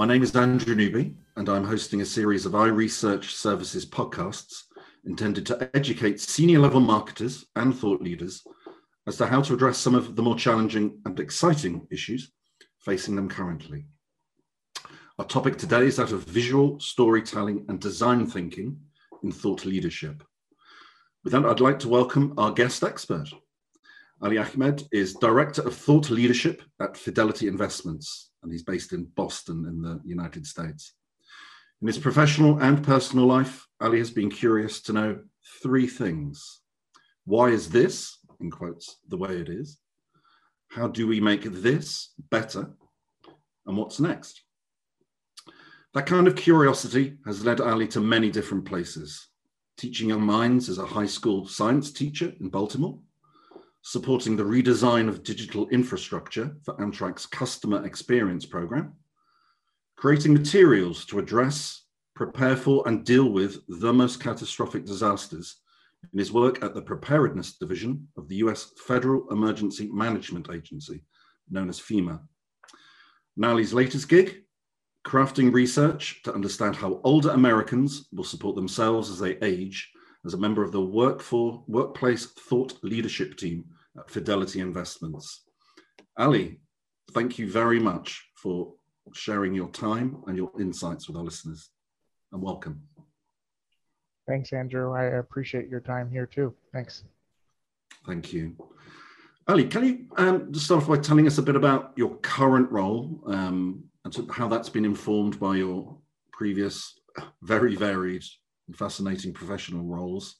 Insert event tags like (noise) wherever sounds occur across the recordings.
My name is Andrew Newby, and I'm hosting a series of iResearch Services podcasts intended to educate senior level marketers and thought leaders as to how to address some of the more challenging and exciting issues facing them currently. Our topic today is that of visual storytelling and design thinking in thought leadership. With that, I'd like to welcome our guest expert. Ali Ahmed is Director of Thought Leadership at Fidelity Investments, and he's based in Boston in the United States. In his professional and personal life, Ali has been curious to know three things. Why is this, in quotes, the way it is? How do we make this better? And what's next? That kind of curiosity has led Ali to many different places, teaching young minds as a high school science teacher in Baltimore, supporting the redesign of digital infrastructure for Amtrak's customer experience program, creating materials to address, prepare for, and deal with the most catastrophic disasters in his work at the Preparedness Division of the US Federal Emergency Management Agency, known as FEMA. Nali's latest gig, crafting research to understand how older Americans will support themselves as they age as a member of the work Workplace Thought Leadership Team at Fidelity Investments. Ali, thank you very much for sharing your time and your insights with our listeners. And welcome. Thanks, Andrew. I appreciate your time here too. Thanks. Thank you. Ali, can you um, just start off by telling us a bit about your current role um, and how that's been informed by your previous very varied and fascinating professional roles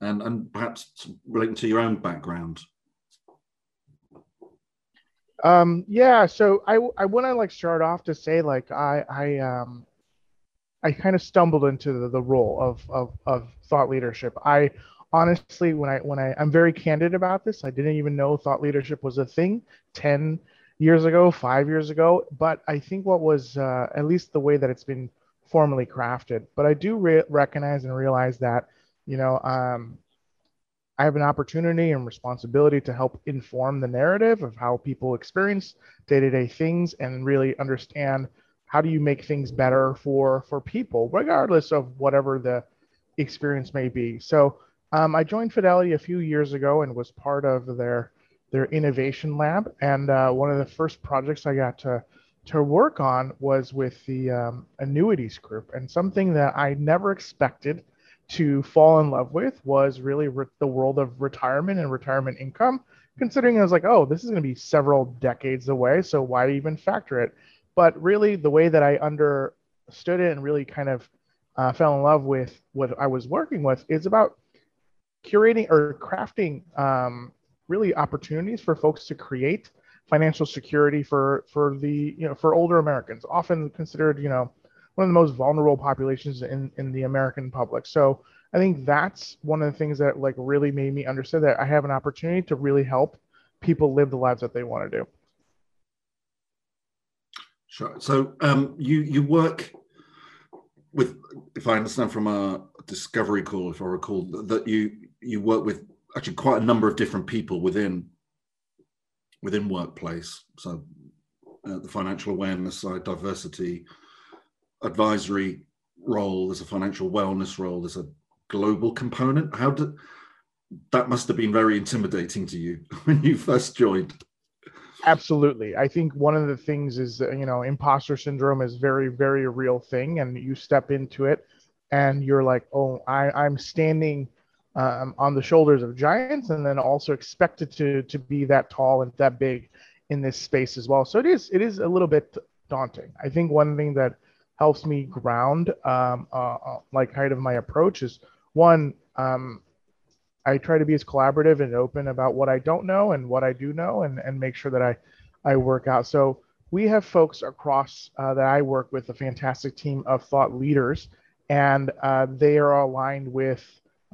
and, and perhaps relating to your own background? Um, yeah, so I I want to like start off to say like I I um I kind of stumbled into the, the role of, of of thought leadership. I honestly when I when I I'm very candid about this, I didn't even know thought leadership was a thing 10 years ago, 5 years ago, but I think what was uh, at least the way that it's been formally crafted. But I do re- recognize and realize that you know um I have an opportunity and responsibility to help inform the narrative of how people experience day-to-day things and really understand how do you make things better for for people, regardless of whatever the experience may be. So um, I joined Fidelity a few years ago and was part of their their innovation lab. And uh, one of the first projects I got to to work on was with the um, annuities group, and something that I never expected to fall in love with was really re- the world of retirement and retirement income, considering I was like, oh, this is going to be several decades away. So why even factor it? But really, the way that I understood it and really kind of uh, fell in love with what I was working with is about curating or crafting um, really opportunities for folks to create financial security for for the you know for older Americans, often considered you know one of the most vulnerable populations in, in the American public. So I think that's one of the things that like really made me understand that I have an opportunity to really help people live the lives that they want to do. Sure. So um, you you work with, if I understand from a discovery call, if I recall, that you you work with actually quite a number of different people within within workplace. So uh, the financial awareness side, diversity, advisory role, there's a financial wellness role, there's a global component. How did that must have been very intimidating to you (laughs) when you first joined? Absolutely. I think one of the things is that, you know, imposter syndrome is very, very real thing. And you step into it and you're like, oh, I, I'm standing um, on the shoulders of giants and then also expected to, to be that tall and that big in this space as well. So it is, it is a little bit daunting. I think one thing that helps me ground um, uh, uh, like kind of my approach is one um, i try to be as collaborative and open about what i don't know and what i do know and, and make sure that i i work out so we have folks across uh, that i work with a fantastic team of thought leaders and uh, they are aligned with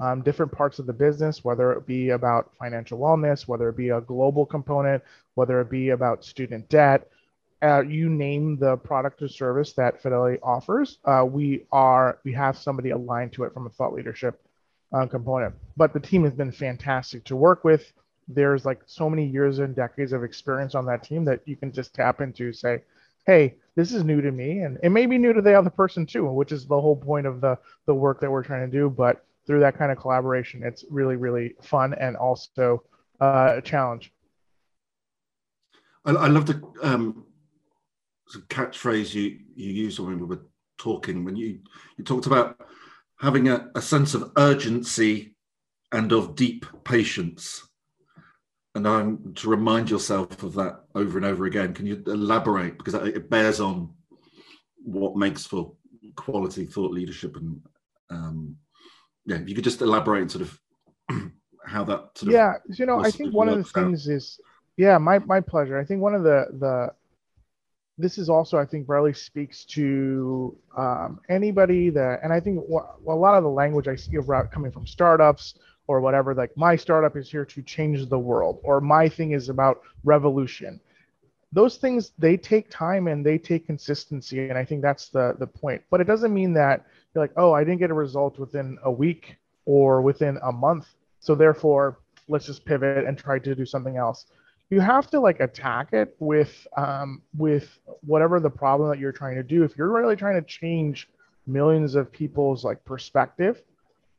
um, different parts of the business, whether it be about financial wellness, whether it be a global component, whether it be about student debt, uh, you name the product or service that Fidelity offers, uh, we are we have somebody aligned to it from a thought leadership uh, component. But the team has been fantastic to work with. There's like so many years and decades of experience on that team that you can just tap into. Say, hey, this is new to me and it may be new to the other person too, which is the whole point of the the work that we're trying to do. But through that kind of collaboration, it's really, really fun and also uh, a challenge. I, I love the um, catchphrase you you used when we were talking when you you talked about having a, a sense of urgency and of deep patience and I'm to remind yourself of that over and over again. Can you elaborate because it bears on what makes for quality thought leadership and um, yeah, if you could just elaborate sort of (clears throat) how that sort of yeah, you know, I think one of the things out. is yeah, my my pleasure. I think one of the the this is also I think really speaks to um, anybody that, and I think a lot of the language I see about coming from startups or whatever, like my startup is here to change the world, or my thing is about revolution. Those things they take time and they take consistency, and I think that's the the point. But it doesn't mean that you're like, oh, I didn't get a result within a week or within a month, so therefore let's just pivot and try to do something else you have to like attack it with um, with whatever the problem that you're trying to do if you're really trying to change millions of people's like perspective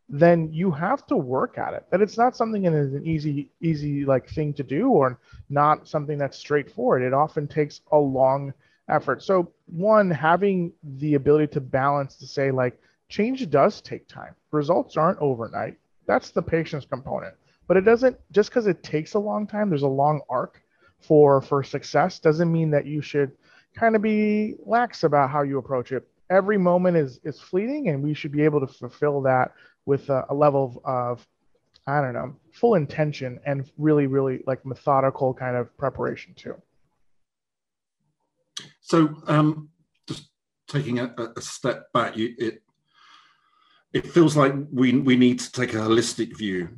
then you have to work at it. That it's not something that is an easy easy like thing to do or not something that's straightforward. It often takes a long effort. So one having the ability to balance to say like change does take time. Results aren't overnight. That's the patience component. But it doesn't just because it takes a long time there's a long arc for for success doesn't mean that you should kind of be lax about how you approach it. Every moment is is fleeting and we should be able to fulfill that with a, a level of, of i don't know full intention and really really like methodical kind of preparation too. So um just taking a, a step back you, it it feels like we we need to take a holistic view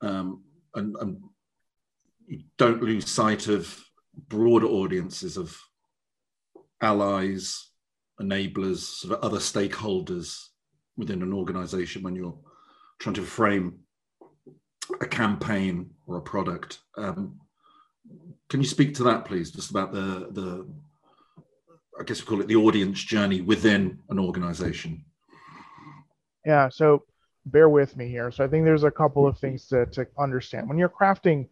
um, and, and don't lose sight of broader audiences of allies, enablers, sort of other stakeholders within an organization when you're trying to frame a campaign or a product. Um, can you speak to that, please? Just about the the I guess we call it the audience journey within an organization. Yeah. So bear with me here. So I think there's a couple of things to, to understand. When you're crafting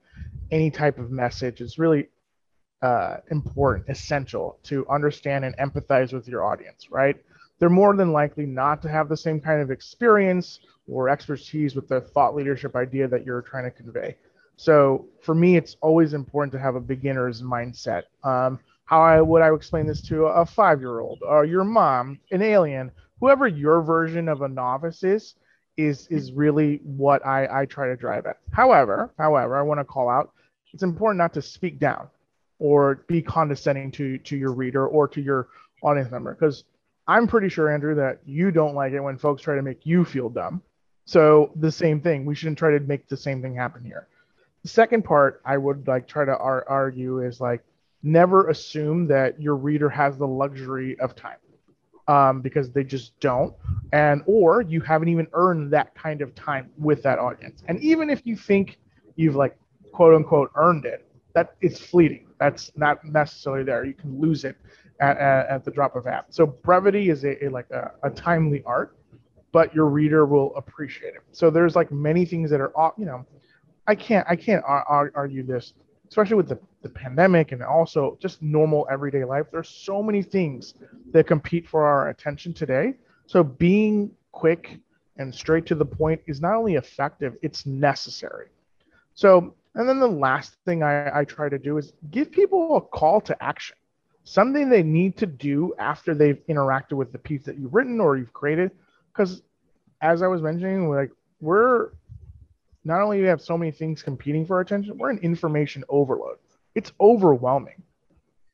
any type of message, it's really uh, important, essential to understand and empathize with your audience, right? They're more than likely not to have the same kind of experience or expertise with the thought leadership idea that you're trying to convey. So for me, it's always important to have a beginner's mindset. Um, how I would I explain this to a five-year-old or your mom, an alien, whoever your version of a novice is is is really what I, I try to drive at. However, however, I want to call out it's important not to speak down or be condescending to to your reader or to your audience member because I'm pretty sure Andrew that you don't like it when folks try to make you feel dumb. So the same thing, we shouldn't try to make the same thing happen here. The second part I would like try to ar- argue is like never assume that your reader has the luxury of time um, because they just don't. And or you haven't even earned that kind of time with that audience. And even if you think you've like quote unquote earned it that it's fleeting. That's not necessarily there. You can lose it at, at, at the drop of a hat so brevity is a, a like a, a, timely art but your reader will appreciate it so there's like many things that are you know i can't i can't argue this especially with the, the pandemic and also just normal everyday life, there's so many things that compete for our attention today. So being quick and straight to the point is not only effective, it's necessary. So, and then the last thing I, I try to do is give people a call to action, something they need to do after they've interacted with the piece that you've written or you've created. Because as I was mentioning, like we're not only we have so many things competing for our attention, we're in information overload. It's overwhelming.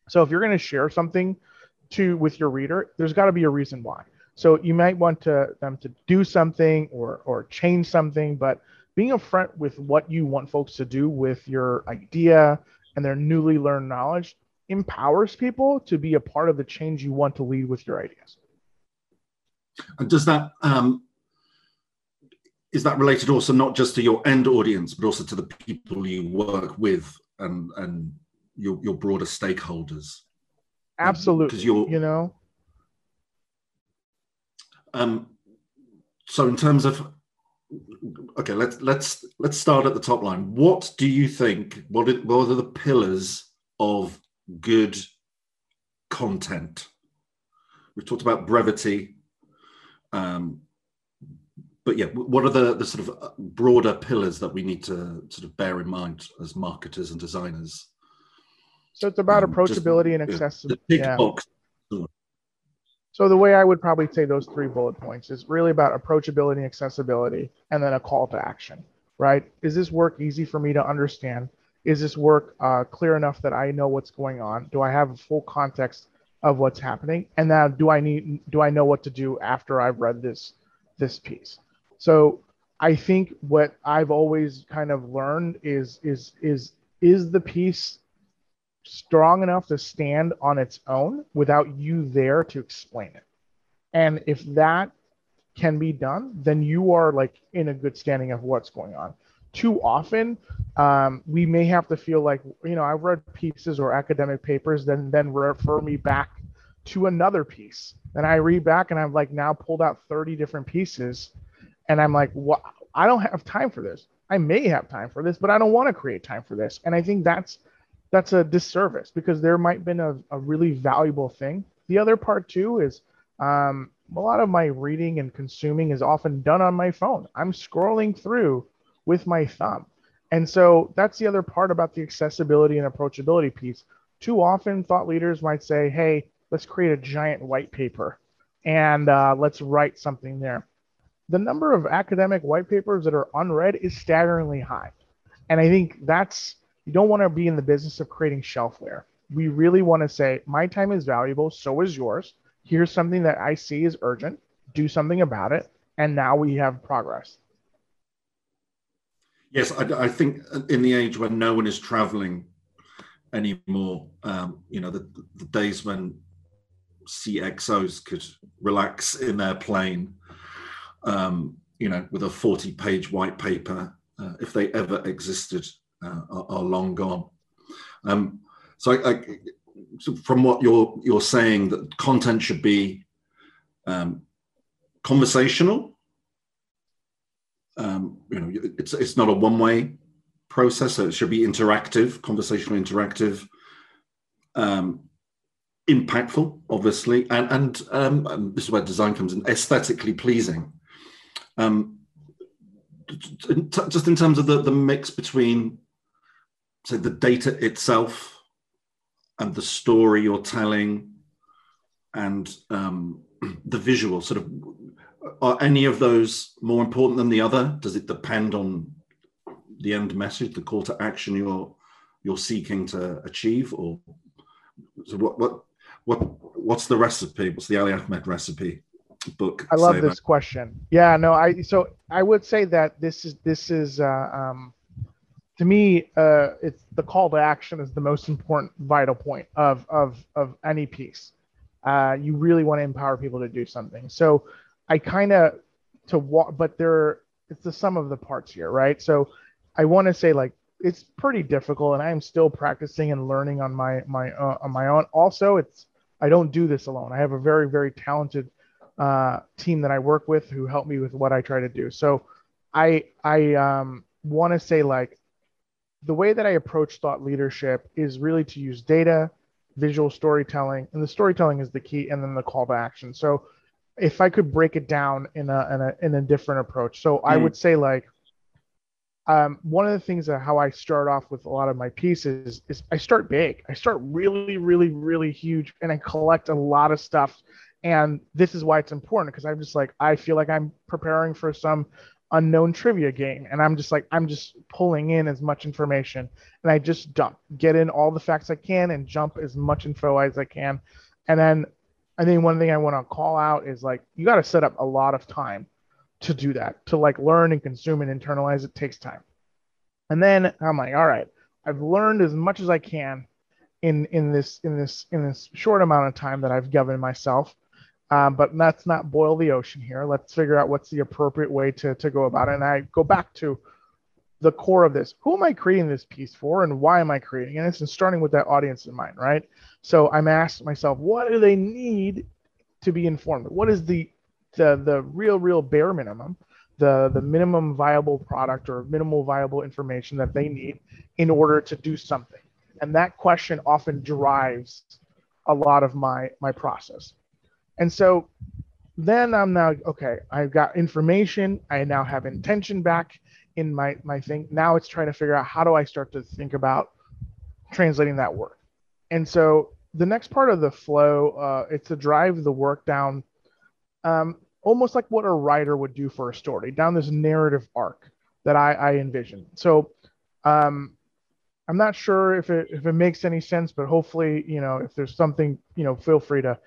So if you're going to share something to with your reader, there's got to be a reason why. So you might want to them to do something or or change something, but being upfront with what you want folks to do with your idea and their newly learned knowledge empowers people to be a part of the change you want to lead with your ideas. And does that um, is that related also not just to your end audience, but also to the people you work with and and your your broader stakeholders? absolutely because you're you know um so in terms of okay let's let's let's start at the top line what do you think what are, what are the pillars of good content we've talked about brevity um, but yeah what are the the sort of uh, broader pillars that we need to sort of bear in mind as marketers and designers so it's about um, approachability just, and accessibility yeah. So the way I would probably say those three bullet points is really about approachability, accessibility, and then a call to action. Right? Is this work easy for me to understand? Is this work uh, clear enough that I know what's going on? Do I have a full context of what's happening? And now, do I need? Do I know what to do after I've read this this piece? So I think what I've always kind of learned is is is is the piece strong enough to stand on its own without you there to explain it. And if that can be done, then you are like in a good standing of what's going on. Too often, um, we may have to feel like, you know, I've read pieces or academic papers, then then refer me back to another piece. And I read back and I've like now pulled out 30 different pieces. And I'm like, what? I don't have time for this. I may have time for this, but I don't want to create time for this. And I think that's that's a disservice because there might have been a, a really valuable thing. The other part too is um, a lot of my reading and consuming is often done on my phone. I'm scrolling through with my thumb. And so that's the other part about the accessibility and approachability piece. Too often, thought leaders might say, hey, let's create a giant white paper and uh, let's write something there. The number of academic white papers that are unread is staggeringly high. And I think that's you don't want to be in the business of creating shelfware. We really want to say, my time is valuable, so is yours. Here's something that I see is urgent. Do something about it. And now we have progress. Yes, I, I think in the age when no one is traveling anymore, um, you know, the, the days when CXOs could relax in their plane, um, you know, with a 40 page white paper, uh, if they ever existed, uh, are, are, long gone. Um, so, I, I, so, from what you're you're saying, that content should be um, conversational. Um, you know, it's it's not a one way process, so it should be interactive, conversational, interactive, um, impactful, obviously, and and, um, and this is where design comes in, aesthetically pleasing. Um, just in terms of the, the mix between say, the data itself and the story you're telling and um, (clears throat) the visual sort of are any of those more important than the other does it depend on the end message the call to action you're you're seeking to achieve or so what what what what's the recipe what's the ali ahmed recipe book i love this question yeah no i so i would say that this is this is uh, um, to me, uh, it's the call to action is the most important vital point of of of any piece. Uh, you really want to empower people to do something. So I kind of to walk, but there it's the sum of the parts here, right? So I want to say like it's pretty difficult, and I'm still practicing and learning on my my uh, on my own. Also, it's I don't do this alone. I have a very very talented uh, team that I work with who help me with what I try to do. So I I um, want to say like the way that I approach thought leadership is really to use data, visual storytelling, and the storytelling is the key, and then the call to action. So, if I could break it down in a in a, in a different approach, so mm. I would say like um, one of the things that how I start off with a lot of my pieces is I start big. I start really, really, really huge, and I collect a lot of stuff. And this is why it's important because I'm just like I feel like I'm preparing for some unknown trivia game and i'm just like i'm just pulling in as much information and i just dump get in all the facts i can and jump as much info as i can and then i think one thing i want to call out is like you got to set up a lot of time to do that to like learn and consume and internalize it takes time and then i'm like all right i've learned as much as i can in in this in this in this short amount of time that i've given myself um, but let's not boil the ocean here. Let's figure out what's the appropriate way to, to go about it. And I go back to the core of this. Who am I creating this piece for and why am I creating it? And it's starting with that audience in mind, right? So I'm asking myself, what do they need to be informed? What is the the the real, real bare minimum, the the minimum viable product or minimal viable information that they need in order to do something? And that question often drives a lot of my my process. And so then I'm now okay, I've got information, I now have intention back in my my thing. Now it's trying to figure out how do I start to think about translating that work. And so the next part of the flow, uh, it's to drive the work down, um, almost like what a writer would do for a story, down this narrative arc that I, I envision. So um, I'm not sure if it if it makes any sense, but hopefully, you know, if there's something, you know, feel free to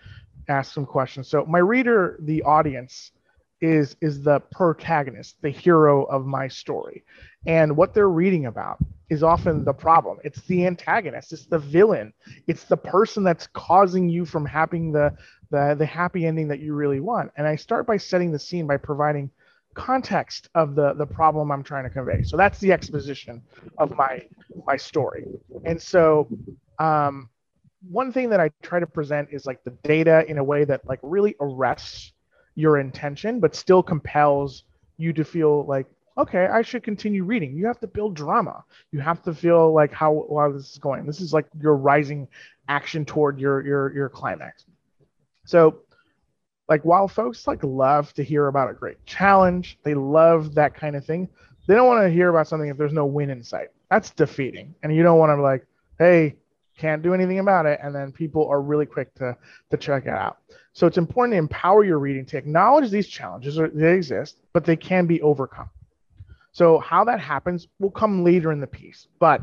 ask some questions. So my reader, the audience, is is the protagonist, the hero of my story. And what they're reading about is often the problem. It's the antagonist, it's the villain, it's the person that's causing you from having the the, the happy ending that you really want. And I start by setting the scene by providing context of the the problem I'm trying to convey. So that's the exposition of my my story. And so um one thing that I try to present is like the data in a way that like really arrests your intention, but still compels you to feel like, okay, I should continue reading. You have to build drama. You have to feel like how how this is going. This is like your rising action toward your your your climax. So like while folks like love to hear about a great challenge, they love that kind of thing. They don't want to hear about something if there's no win in sight. That's defeating. And you don't want to like, hey, can't do anything about it. And then people are really quick to, to check it out. So it's important to empower your reading to acknowledge these challenges they exist, but they can be overcome. So how that happens will come later in the piece, but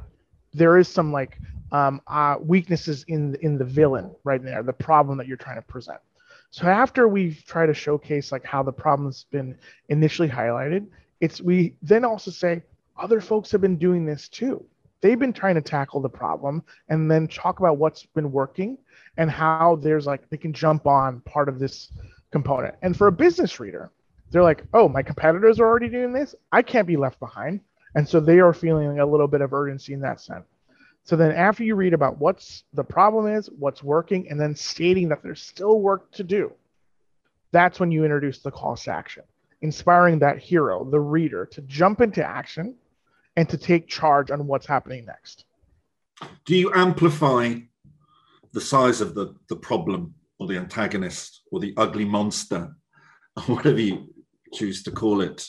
there is some like um, uh, weaknesses in in the villain right there, the problem that you're trying to present. So after we've tried to showcase like how the problem's been initially highlighted, it's we then also say other folks have been doing this too they've been trying to tackle the problem and then talk about what's been working and how there's like they can jump on part of this component. And for a business reader, they're like, oh, my competitors are already doing this. I can't be left behind. And so they are feeling a little bit of urgency in that sense. So then after you read about what's the problem is, what's working, and then stating that there's still work to do, that's when you introduce the call to action, inspiring that hero, the reader, to jump into action and to take charge on what's happening next. Do you amplify the size of the, the problem or the antagonist or the ugly monster, or (laughs) whatever you choose to call it,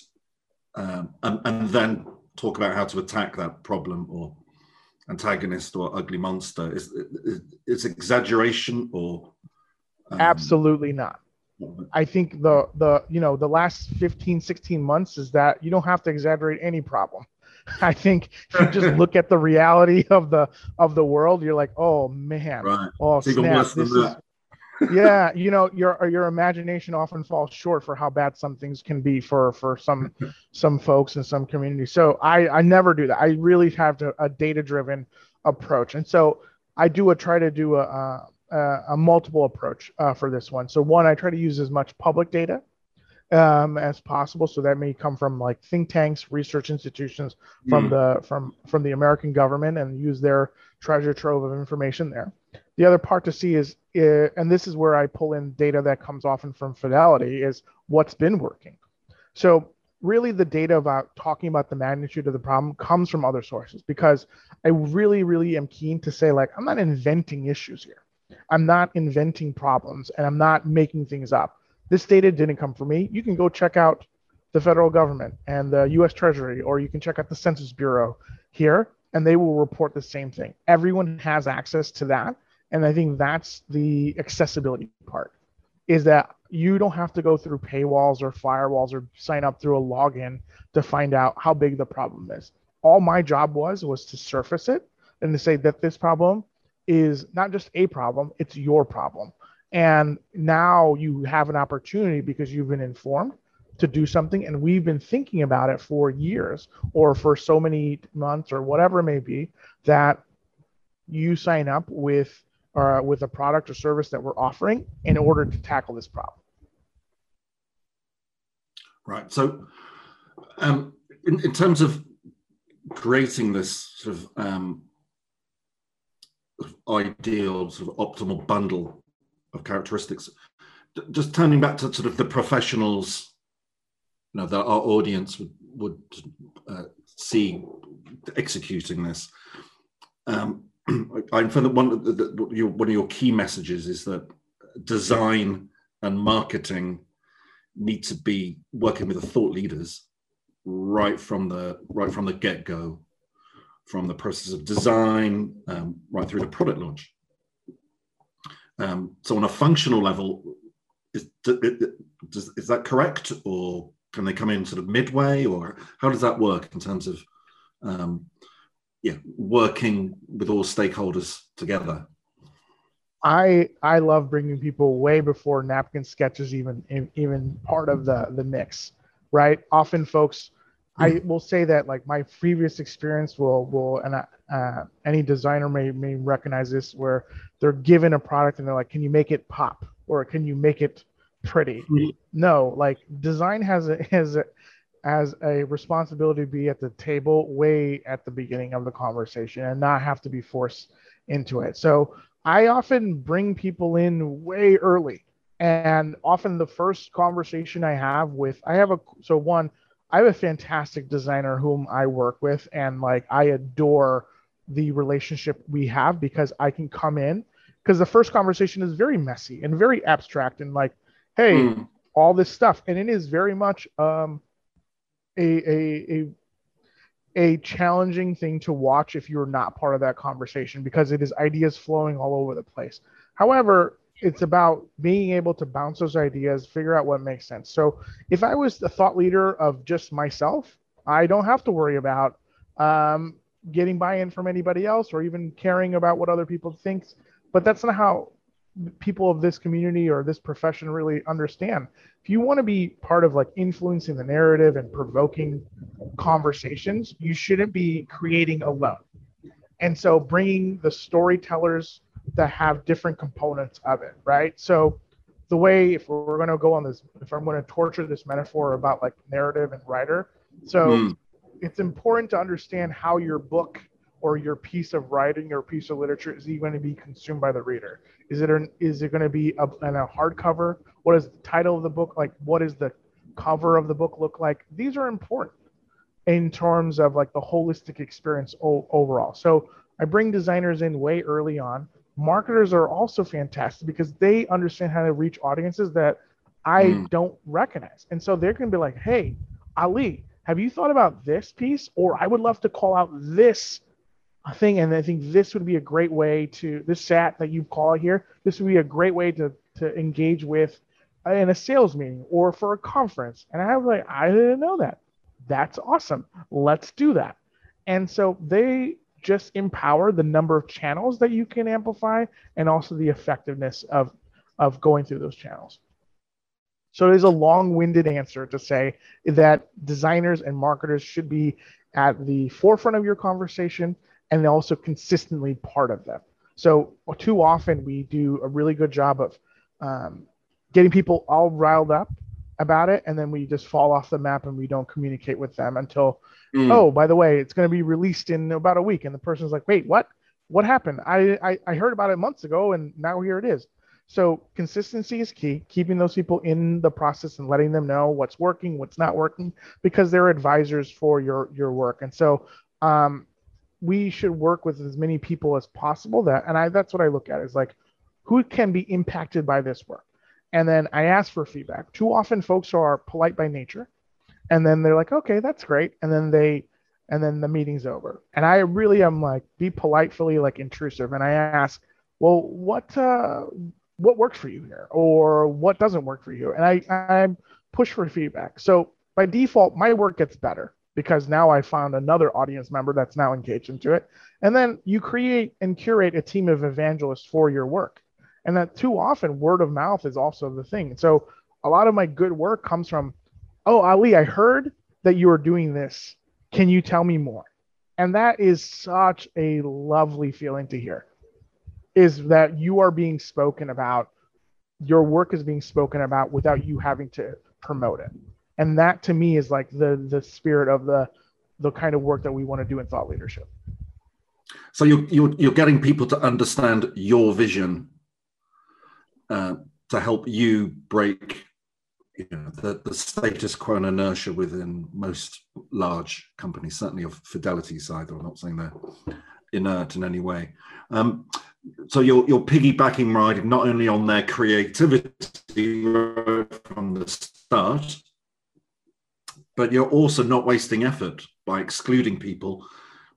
um, and, and then talk about how to attack that problem or antagonist or ugly monster? Is, is exaggeration or um... absolutely not? I think the the you know the last 15 16 months is that you don't have to exaggerate any problem. (laughs) I think if you just look at the reality of the of the world, you're like, oh man, right. oh snap, this is, (laughs) yeah, (laughs) you know, your your imagination often falls short for how bad some things can be for for some some folks in some communities. So I I never do that. I really have to, a data driven approach, and so I do a try to do a a, a multiple approach uh, for this one. So one, I try to use as much public data um, as possible. So that may come from like think tanks, research institutions, from mm. the from from the American government, and use their treasure trove of information there. The other part to see is, uh, and this is where I pull in data that comes often from Fidelity, is what's been working. So really the data about talking about the magnitude of the problem comes from other sources because I really, really am keen to say, like, I'm not inventing issues here. I'm not inventing problems and I'm not making things up. This data didn't come from me. You can go check out the federal government and the US Treasury, or you can check out the Census Bureau here, and they will report the same thing. Everyone has access to that. And I think that's the accessibility part is that you don't have to go through paywalls or firewalls or sign up through a login to find out how big the problem is. All my job was was to surface it and to say that this problem is not just a problem, it's your problem. And now you have an opportunity because you've been informed to do something. And we've been thinking about it for years or for so many months or whatever it may be that you sign up with uh, with a product or service that we're offering in order to tackle this problem. Right. So, um, in, in terms of creating this sort of um, ideal, sort of optimal bundle of characteristics. Just turning back to sort of the professionals, you know, that our audience would would uh, see executing this. Um, (clears throat) I find that one of the, your, one of your key messages is that design and marketing need to be working with the thought leaders right from the right from the get go, from the process of design um, right through to product launch. Um, so on a functional level, is, is, that correct, or can they come in sort of midway, or how does that work in terms of um, yeah working with all stakeholders together? I I love bringing people way before napkin sketches even even part of the the mix, right? Often folks, I will say that like my previous experience will will and uh, any designer may may recognize this where they're given a product and they're like, can you make it pop or can you make it pretty? Mm-hmm. No, like design has a has a as a responsibility to be at the table way at the beginning of the conversation and not have to be forced into it. So I often bring people in way early. And often the first conversation I have with, I have a, so one, I have a fantastic designer whom I work with, and like I adore the relationship we have because I can come in because the first conversation is very messy and very abstract and like, hey, mm. all this stuff. And it is very much um, a, a, a a challenging thing to watch if you're not part of that conversation because it is ideas flowing all over the place. However, it's about being able to bounce those ideas, figure out what makes sense. So if I was the thought leader of just myself, I don't have to worry about um, getting buy-in from anybody else or even caring about what other people think. But that's not how people of this community or this profession really understand. If you want to be part of like influencing the narrative and provoking conversations, you shouldn't be creating alone. And so bringing the storytellers that have different components of it, right? So the way if we're going to go on this if I'm going to torture this metaphor about like narrative and writer, so mm. it's important to understand how your book or your piece of writing or piece of literature is even going to be consumed by the reader? Is it an, is it going to be a, in a hardcover? What is the title of the book like? What is the cover of the book look like? These are important in terms of like the holistic experience o- overall. So I bring designers in way early on. Marketers are also fantastic because they understand how to reach audiences that I mm. don't recognize. And so they're going to be like, hey, Ali, have you thought about this piece? Or I would love to call out this thing, and I think this would be a great way to this chat that you call here. This would be a great way to to engage with in a sales meeting or for a conference. And I was like, I didn't know that. That's awesome. Let's do that. And so they just empower the number of channels that you can amplify and also the effectiveness of of going through those channels. So it is a long-winded answer to say that designers and marketers should be at the forefront of your conversation and also consistently part of them. So too often we do a really good job of um, getting people all riled up about it, and then we just fall off the map and we don't communicate with them until, mm. oh, by the way, it's going to be released in about a week, and the person's like, wait, what? What happened? I, I I heard about it months ago, and now here it is. So consistency is key. Keeping those people in the process and letting them know what's working, what's not working, because they're advisors for your your work. And so um, we should work with as many people as possible that and i that's what i look at is like who can be impacted by this work and then i ask for feedback. Too often folks are polite by nature and then they're like okay that's great. And then they and then the meeting's over. And i really am like be politely like intrusive. And i ask well what uh what works for you here? Or what doesn't work for you? And i i push for feedback. So by default my work gets better because now I found another audience member that's now engaged into it. And then you create and curate a team of evangelists for your work. And that too often word of mouth is also the thing. So a lot of my good work comes from, oh, Ali, I heard that you are doing this. Can you tell me more? And that is such a lovely feeling to hear is that you are being spoken about, your work is being spoken about without you having to promote it and that to me is like the the spirit of the the kind of work that we want to do in thought leadership. So you're you're, you're getting people to understand your vision uh, to help you break you know, the, the status quo and inertia within most large companies, certainly of Fidelity side. though I'm not saying they're inert in any way. Um, so you're you're piggybacking riding not only on their creativity from the start, but you're also not wasting effort by excluding people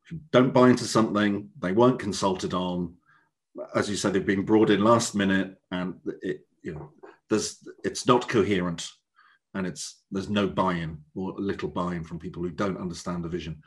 who don't buy into something they weren't consulted on. As you said, they've been brought in last minute, and it, you know there's it's not coherent, and it's there's no buy-in or little buy-in from people who don't understand the vision.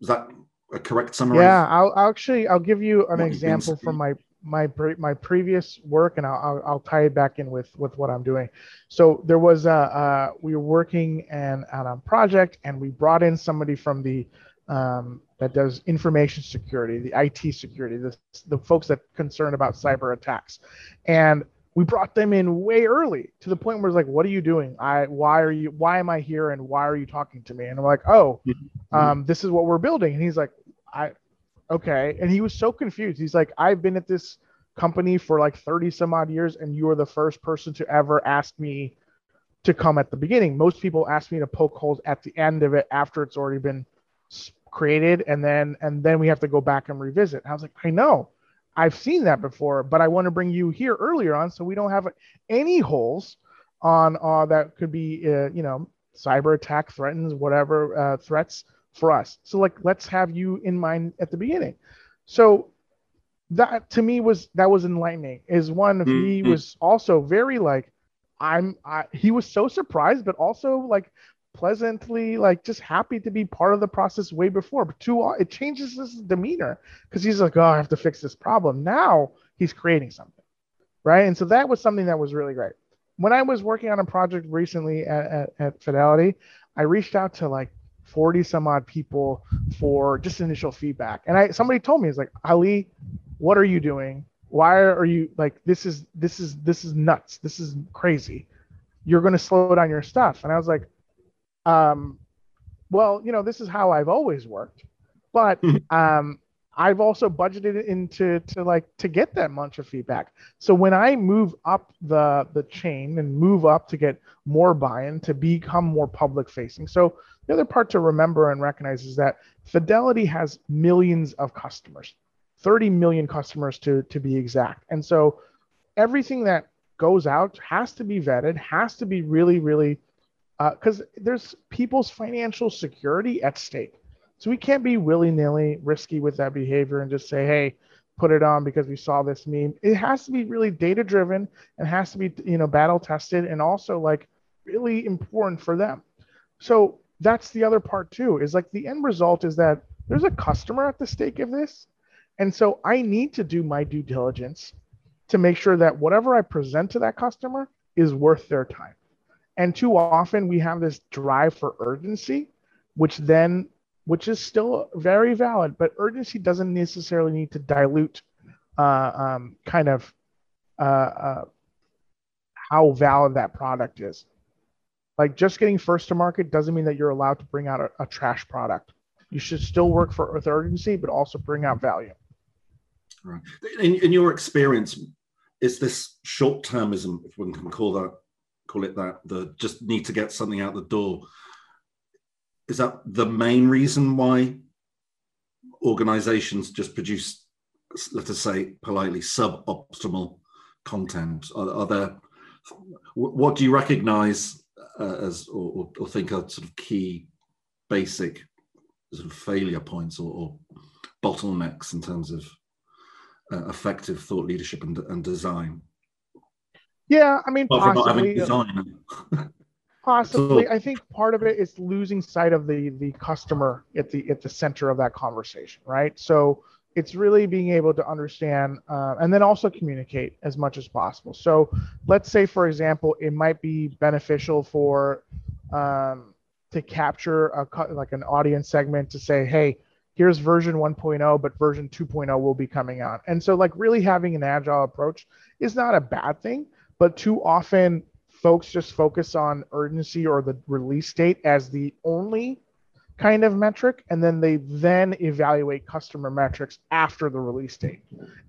Is that a correct summary? Yeah, I'll, I'll actually I'll give you an example from my my my previous work, and I'll, I'll tie it back in with with what I'm doing. So there was a uh, we were working and on a project, and we brought in somebody from the um, that does information security, the IT security, the the folks that concern about cyber attacks, and we brought them in way early to the point where it's like, what are you doing? I why are you why am I here and why are you talking to me? And I'm like, oh, mm-hmm. um, this is what we're building. And he's like, I okay. And he was so confused. He's like, I've been at this company for like 30 some odd years, and you are the first person to ever ask me to come at the beginning. Most people ask me to poke holes at the end of it after it's already been created, and then and then we have to go back and revisit. And I was like, I know. I've seen that before, but I want to bring you here earlier on so we don't have any holes on uh, that could be, uh, you know, cyber attack threatens, whatever uh, threats for us. So like, let's have you in mind at the beginning. So that to me was that was enlightening. Is one mm-hmm. he was also very like, I'm. I, he was so surprised, but also like pleasantly like just happy to be part of the process way before. But too it changes his demeanor because he's like, oh, I have to fix this problem. Now he's creating something, right? And so that was something that was really great. When I was working on a project recently at, at, at Fidelity, I reached out to like 40 some odd people for just initial feedback. And I somebody told me, it's like, Ali, what are you doing? Why are you like this is this is this is nuts. This is crazy. You're gonna slow down your stuff. And I was like, um, well, you know, this is how I've always worked. But (laughs) um I've also budgeted into to like to get that much of feedback. So when I move up the the chain and move up to get more buy-in to become more public facing. So the other part to remember and recognize is that Fidelity has millions of customers, 30 million customers to to be exact. And so everything that goes out has to be vetted, has to be really really because uh, there's people's financial security at stake. So we can't be willy nilly risky with that behavior and just say, hey, put it on because we saw this meme. It has to be really data driven and has to be, you know, battle tested and also like really important for them. So that's the other part too, is like the end result is that there's a customer at the stake of this. And so I need to do my due diligence to make sure that whatever I present to that customer is worth their time. And too often we have this drive for urgency, which then which is still very valid, but urgency doesn't necessarily need to dilute uh, um, kind of uh, uh, how valid that product is. Like just getting first to market doesn't mean that you're allowed to bring out a, a trash product. You should still work for with urgency, but also bring out value. Right. In, in your experience, is this short termism, if one can call that call it that, the just need to get something out the door. Is that the main reason why organizations just produce let us say politely suboptimal content? Are, are there what do you recognize uh, as or, or, think are sort of key basic sort of failure points or, or bottlenecks in terms of uh, effective thought leadership and, and design yeah i mean well, possibly, design (laughs) Possibly, so, I think part of it is losing sight of the the customer at the at the center of that conversation, right? So it's really being able to understand uh, and then also communicate as much as possible. So let's say, for example, it might be beneficial for um, to capture a like an audience segment to say, hey, here's version 1.0, but version 2.0 will be coming out. And so, like, really having an agile approach is not a bad thing, but too often folks just focus on urgency or the release date as the only kind of metric and then they then evaluate customer metrics after the release date.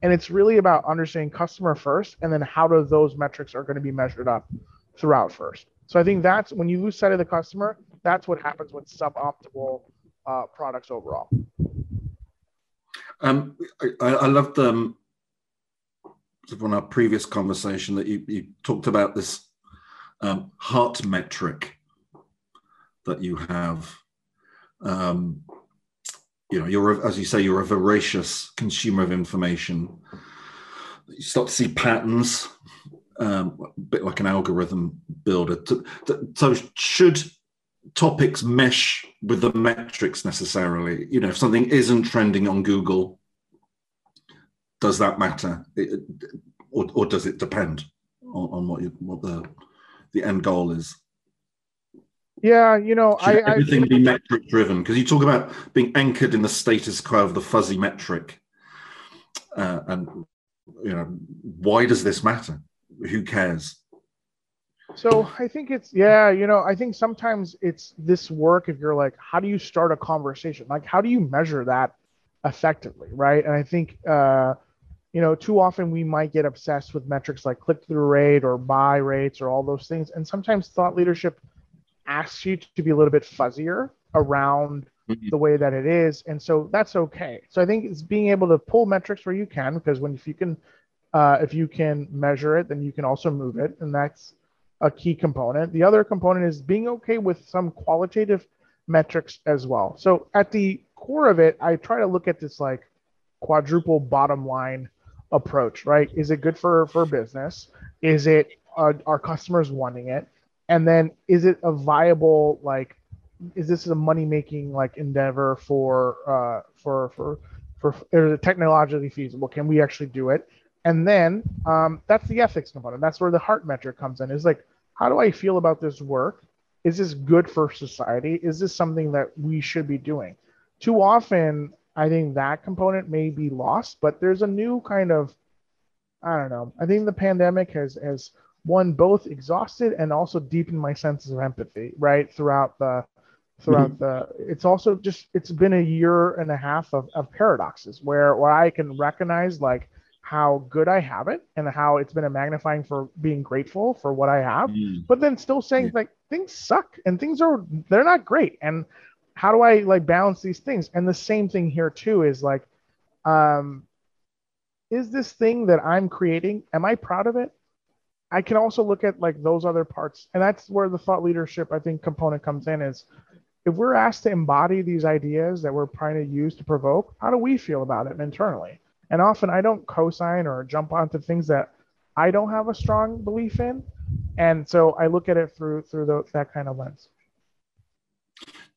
And it's really about understanding customer first and then how do those metrics are going to be measured up throughout first. So i think that's when you lose sight of the customer that's what happens with suboptimal uh, products overall. Um, I, I loved um, on our previous conversation that you, you talked about this um, heart metric that you have um, you know, you're as you say, you're a voracious consumer of information. You start to see patterns, um, a bit like an algorithm builder. So, should topics mesh with the metrics necessarily? You know, if something isn't trending on Google, does that matter, it, or, or does it depend on, on what you, what the the end goal is? Yeah, you know, Should I everything I, be metric driven because you talk about being anchored in the status quo of the fuzzy metric, uh, and you know, why does this matter? Who cares? So I think it's yeah, you know, I think sometimes it's this work if you're like, how do you start a conversation? Like, how do you measure that effectively, right? And I think uh, you know, too often we might get obsessed with metrics like click through rate or buy rates or all those things, and sometimes thought leadership asks you to be a little bit fuzzier around mm-hmm. the way that it is. And so that's okay. So i think it's being able to pull metrics where you can because when if you can uh, if you can measure it then you can also move it. And that's a key component. The other component is being okay with some qualitative metrics as well. So at the core of it i try to look at this like quadruple bottom line approach right? Is it good for for business? Is it uh, are customers wanting it? And then is it a viable like is this a money making like endeavor for uh for for for is it technologically feasible? Can we actually do it? And then um, that's the ethics component. That's where the heart metric comes in. Is like how do i feel about this work? Is this good for society? Is this something that we should be doing? Too often i think that component may be lost but there's a new kind of i don't know i think the pandemic has has one both exhausted and also deepened my senses of empathy right throughout the throughout mm-hmm. the it's also just it's been a year and a half of, of paradoxes where where i can recognize like how good i have it and how it's been a magnifying for being grateful for what i have mm. but then still saying yeah. like things suck and things are they're not great and how do i like balance these things and the same thing here too is like um is this thing that i'm creating am i proud of it I can also look at like those other parts, and that's where the thought leadership I think component comes in. Is if we're asked to embody these ideas that we're trying to use to provoke, how do we feel about it internally? And often I don't co-sign or jump onto things that I don't have a strong belief in, and so I look at it through through the, that kind of lens.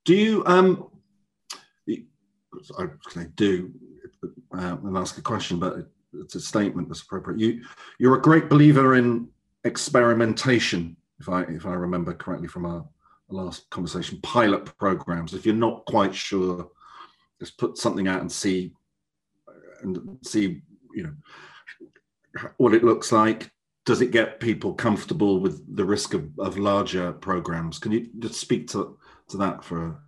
Do you um? I do uh, and ask a question, but it's a statement that's appropriate. You you're a great believer in experimentation, if I if I remember correctly from our last conversation, pilot programs. If you're not quite sure, just put something out and see and see, you know, what it looks like. Does it get people comfortable with the risk of, of larger programs? Can you just speak to, to that for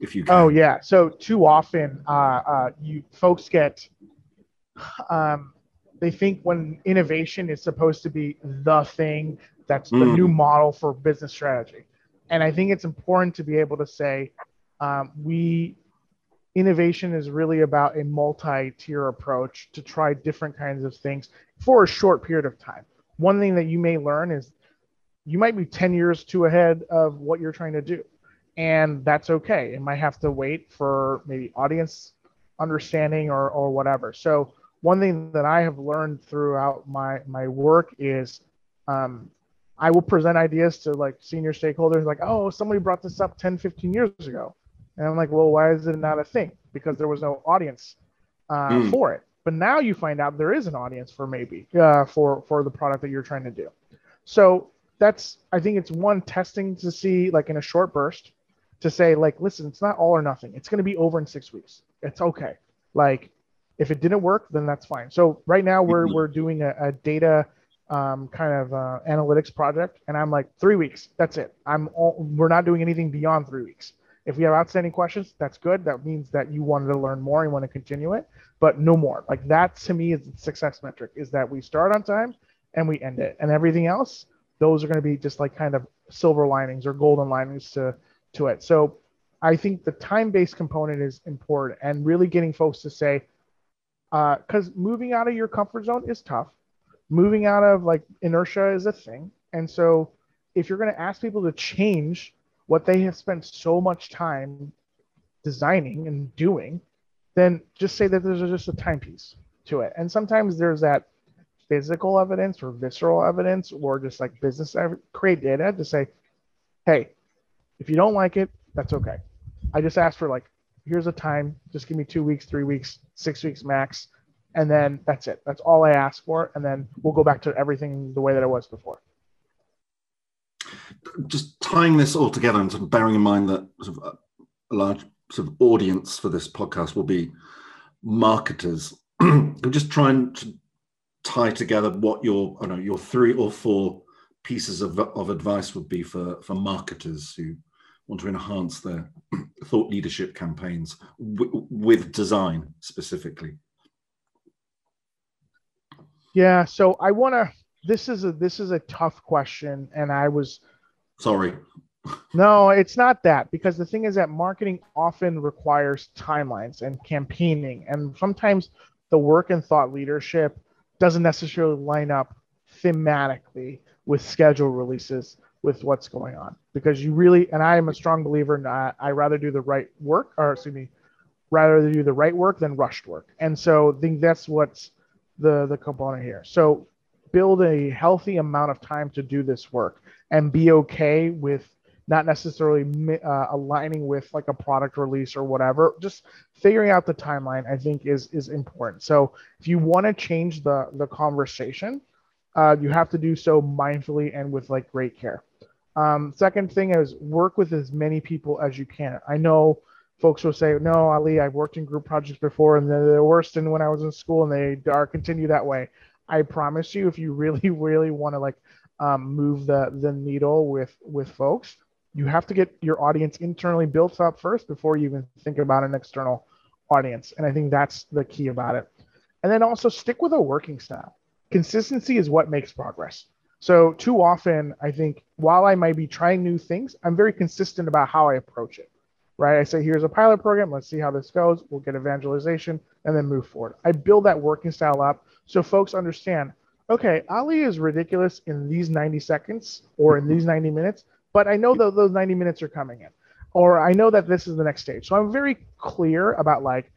if you can? Oh yeah. So too often, uh, uh, you folks get um, they think when innovation is supposed to be the thing that's the mm. new model for business strategy and i think it's important to be able to say um, we innovation is really about a multi-tier approach to try different kinds of things for a short period of time one thing that you may learn is you might be 10 years too ahead of what you're trying to do and that's okay it might have to wait for maybe audience understanding or, or whatever so one thing that I have learned throughout my my work is um, I will present ideas to like senior stakeholders like, oh, somebody brought this up 10, 15 years ago. And I'm like, well, why is it not a thing? Because there was no audience uh, mm. for it. But now you find out there is an audience for maybe uh, for for the product that you're trying to do. So that's I think it's one testing to see like in a short burst to say like, listen, it's not all or nothing. It's going to be over in six weeks. It's okay. Like if it didn't work, then that's fine. So right now we're mm-hmm. we're doing a, a data um, kind of uh, analytics project, and I'm like three weeks. That's it. I'm all, we're not doing anything beyond three weeks. If we have outstanding questions, that's good. That means that you wanted to learn more and want to continue it, but no more. Like that to me is the success metric is that we start on time and we end it. And everything else, those are going to be just like kind of silver linings or golden linings to to it. So I think the time-based component is important and really getting folks to say, because uh, moving out of your comfort zone is tough. Moving out of like inertia is a thing. And so if you're going to ask people to change what they have spent so much time designing and doing, then just say that there's just a timepiece to it. And sometimes there's that physical evidence or visceral evidence or just like business create data to say, hey, if you don't like it, that's okay. I just asked for like, here's a time, just give me two weeks, three weeks, six weeks max. And then that's it. That's all I ask for. And then we'll go back to everything the way that it was before. Just tying this all together and sort of bearing in mind that sort of uh, a large sort of audience for this podcast will be marketers. (clears throat) I'm just trying to tie together what your I know your three or four pieces of, of advice would be for for marketers who want to enhance their (clears throat) thought leadership campaigns with design specifically. Yeah so i want to this is a this is a tough question and i was sorry. (laughs) No it's not that because the thing is that marketing often requires timelines and campaigning and sometimes the work and thought leadership doesn't necessarily line up thematically with schedule releases with what's going on. Because you really and I am a strong believer in uh, I rather do the right work or excuse me rather do the right work than rushed work. And so I think that's what's the the component here. So build a healthy amount of time to do this work and be okay with not necessarily uh, aligning with like a product release or whatever. Just figuring out the timeline i think is is important. So if you want to change the the conversation uh, you have to do so mindfully and with like great care um, second thing is work with as many people as you can. I know folks will say, no, Ali, I've worked in group projects before and they're worse than when I was in school and they are continue that way. I promise you, if you (laughs) really, really want to like um, move the, the needle with, with folks, you have to get your audience internally built up first before you even think about an external audience. And I think that's the key about it. And then also stick with a working style. Consistency is what makes progress. So too often, I think while I might be trying new things, I'm very consistent about how I approach it. Right? I say, here's a pilot program. Let's see how this goes. We'll get evangelization and then move forward. I build that working style up so folks understand. Okay, Ali is ridiculous in these 90 seconds or in these 90 minutes, but I know that those 90 minutes are coming in, or I know that this is the next stage. So I'm very clear about like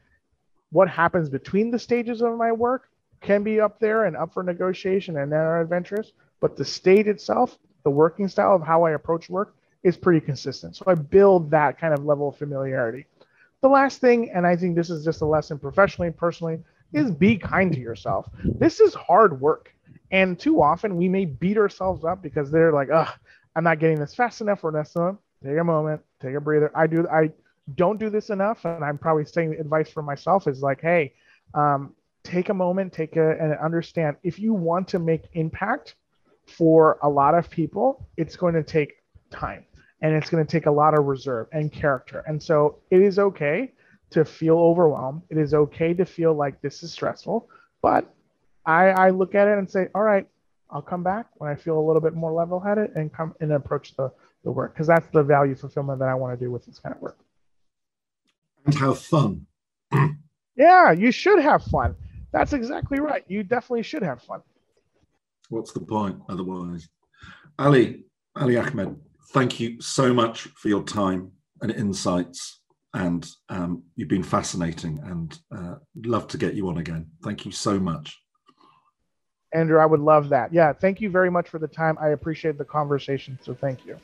what happens between the stages of my work can be up there and up for negotiation and then are adventurous but the state itself, the working style of how I approach work is pretty consistent. So I build that kind of level of familiarity. The last thing, and I think this is just a lesson professionally and personally, is be kind to yourself. This is hard work. And too often we may beat ourselves up because they're like, ugh, I'm not getting this fast enough or this enough. Take a moment, take a breather. I do I don't do this enough. And I'm probably saying the advice for myself is like, hey, um, take a moment, take a and understand if you want to make impact, for a lot of people, it's going to take time and it's going to take a lot of reserve and character. And so it is okay to feel overwhelmed. It is okay to feel like this is stressful, but I, I look at it and say, all right, I'll come back when I feel a little bit more level headed and come and approach the, the work because that's the value fulfillment that I want to do with this kind of work. And have fun. (clears throat) yeah, you should have fun. That's exactly right. You definitely should have fun. What's the point otherwise? Ali, Ali Ahmed, thank you so much for your time and insights. And um, you've been fascinating and uh, love to get you on again. Thank you so much. Andrew, I would love that. Yeah, thank you very much for the time. I appreciate the conversation. So thank you.